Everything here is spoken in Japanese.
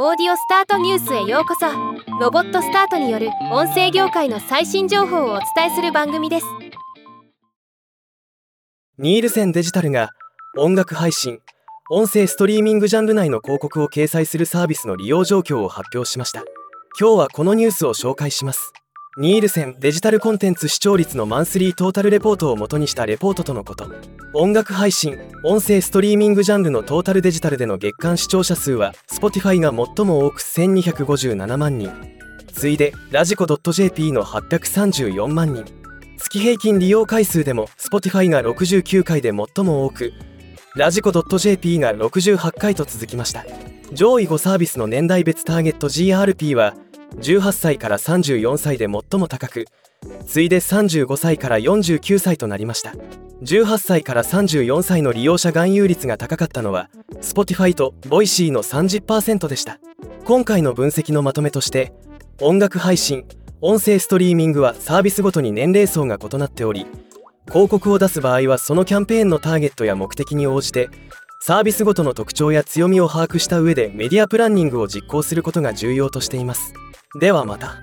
オーディオスタートニュースへようこそ。ロボットスタートによる音声業界の最新情報をお伝えする番組です。ニールセンデジタルが音楽配信音声ストリーミングジャンル内の広告を掲載するサービスの利用状況を発表しました。今日はこのニュースを紹介します。ニールセンデジタルコンテンツ視聴率のマンスリートータルレポートを元にしたレポートとのこと。音楽配信音声ストリーミングジャンルのトータルデジタルでの月間視聴者数は Spotify が最も多く1257万人。次いでラジコ .jp の834万人。月平均利用回数でも Spotify が69回で最も多く。ラジコ .jp が68回と続きました。上位5サービスの年代別ターゲット GRP は18歳から34歳で最も高く。次いで35歳から49歳となりました。18歳から34歳の利用者含有率が高かったのは Spotify と Voicy の30%でした今回の分析のまとめとして音楽配信音声ストリーミングはサービスごとに年齢層が異なっており広告を出す場合はそのキャンペーンのターゲットや目的に応じてサービスごとの特徴や強みを把握した上でメディアプランニングを実行することが重要としていますではまた。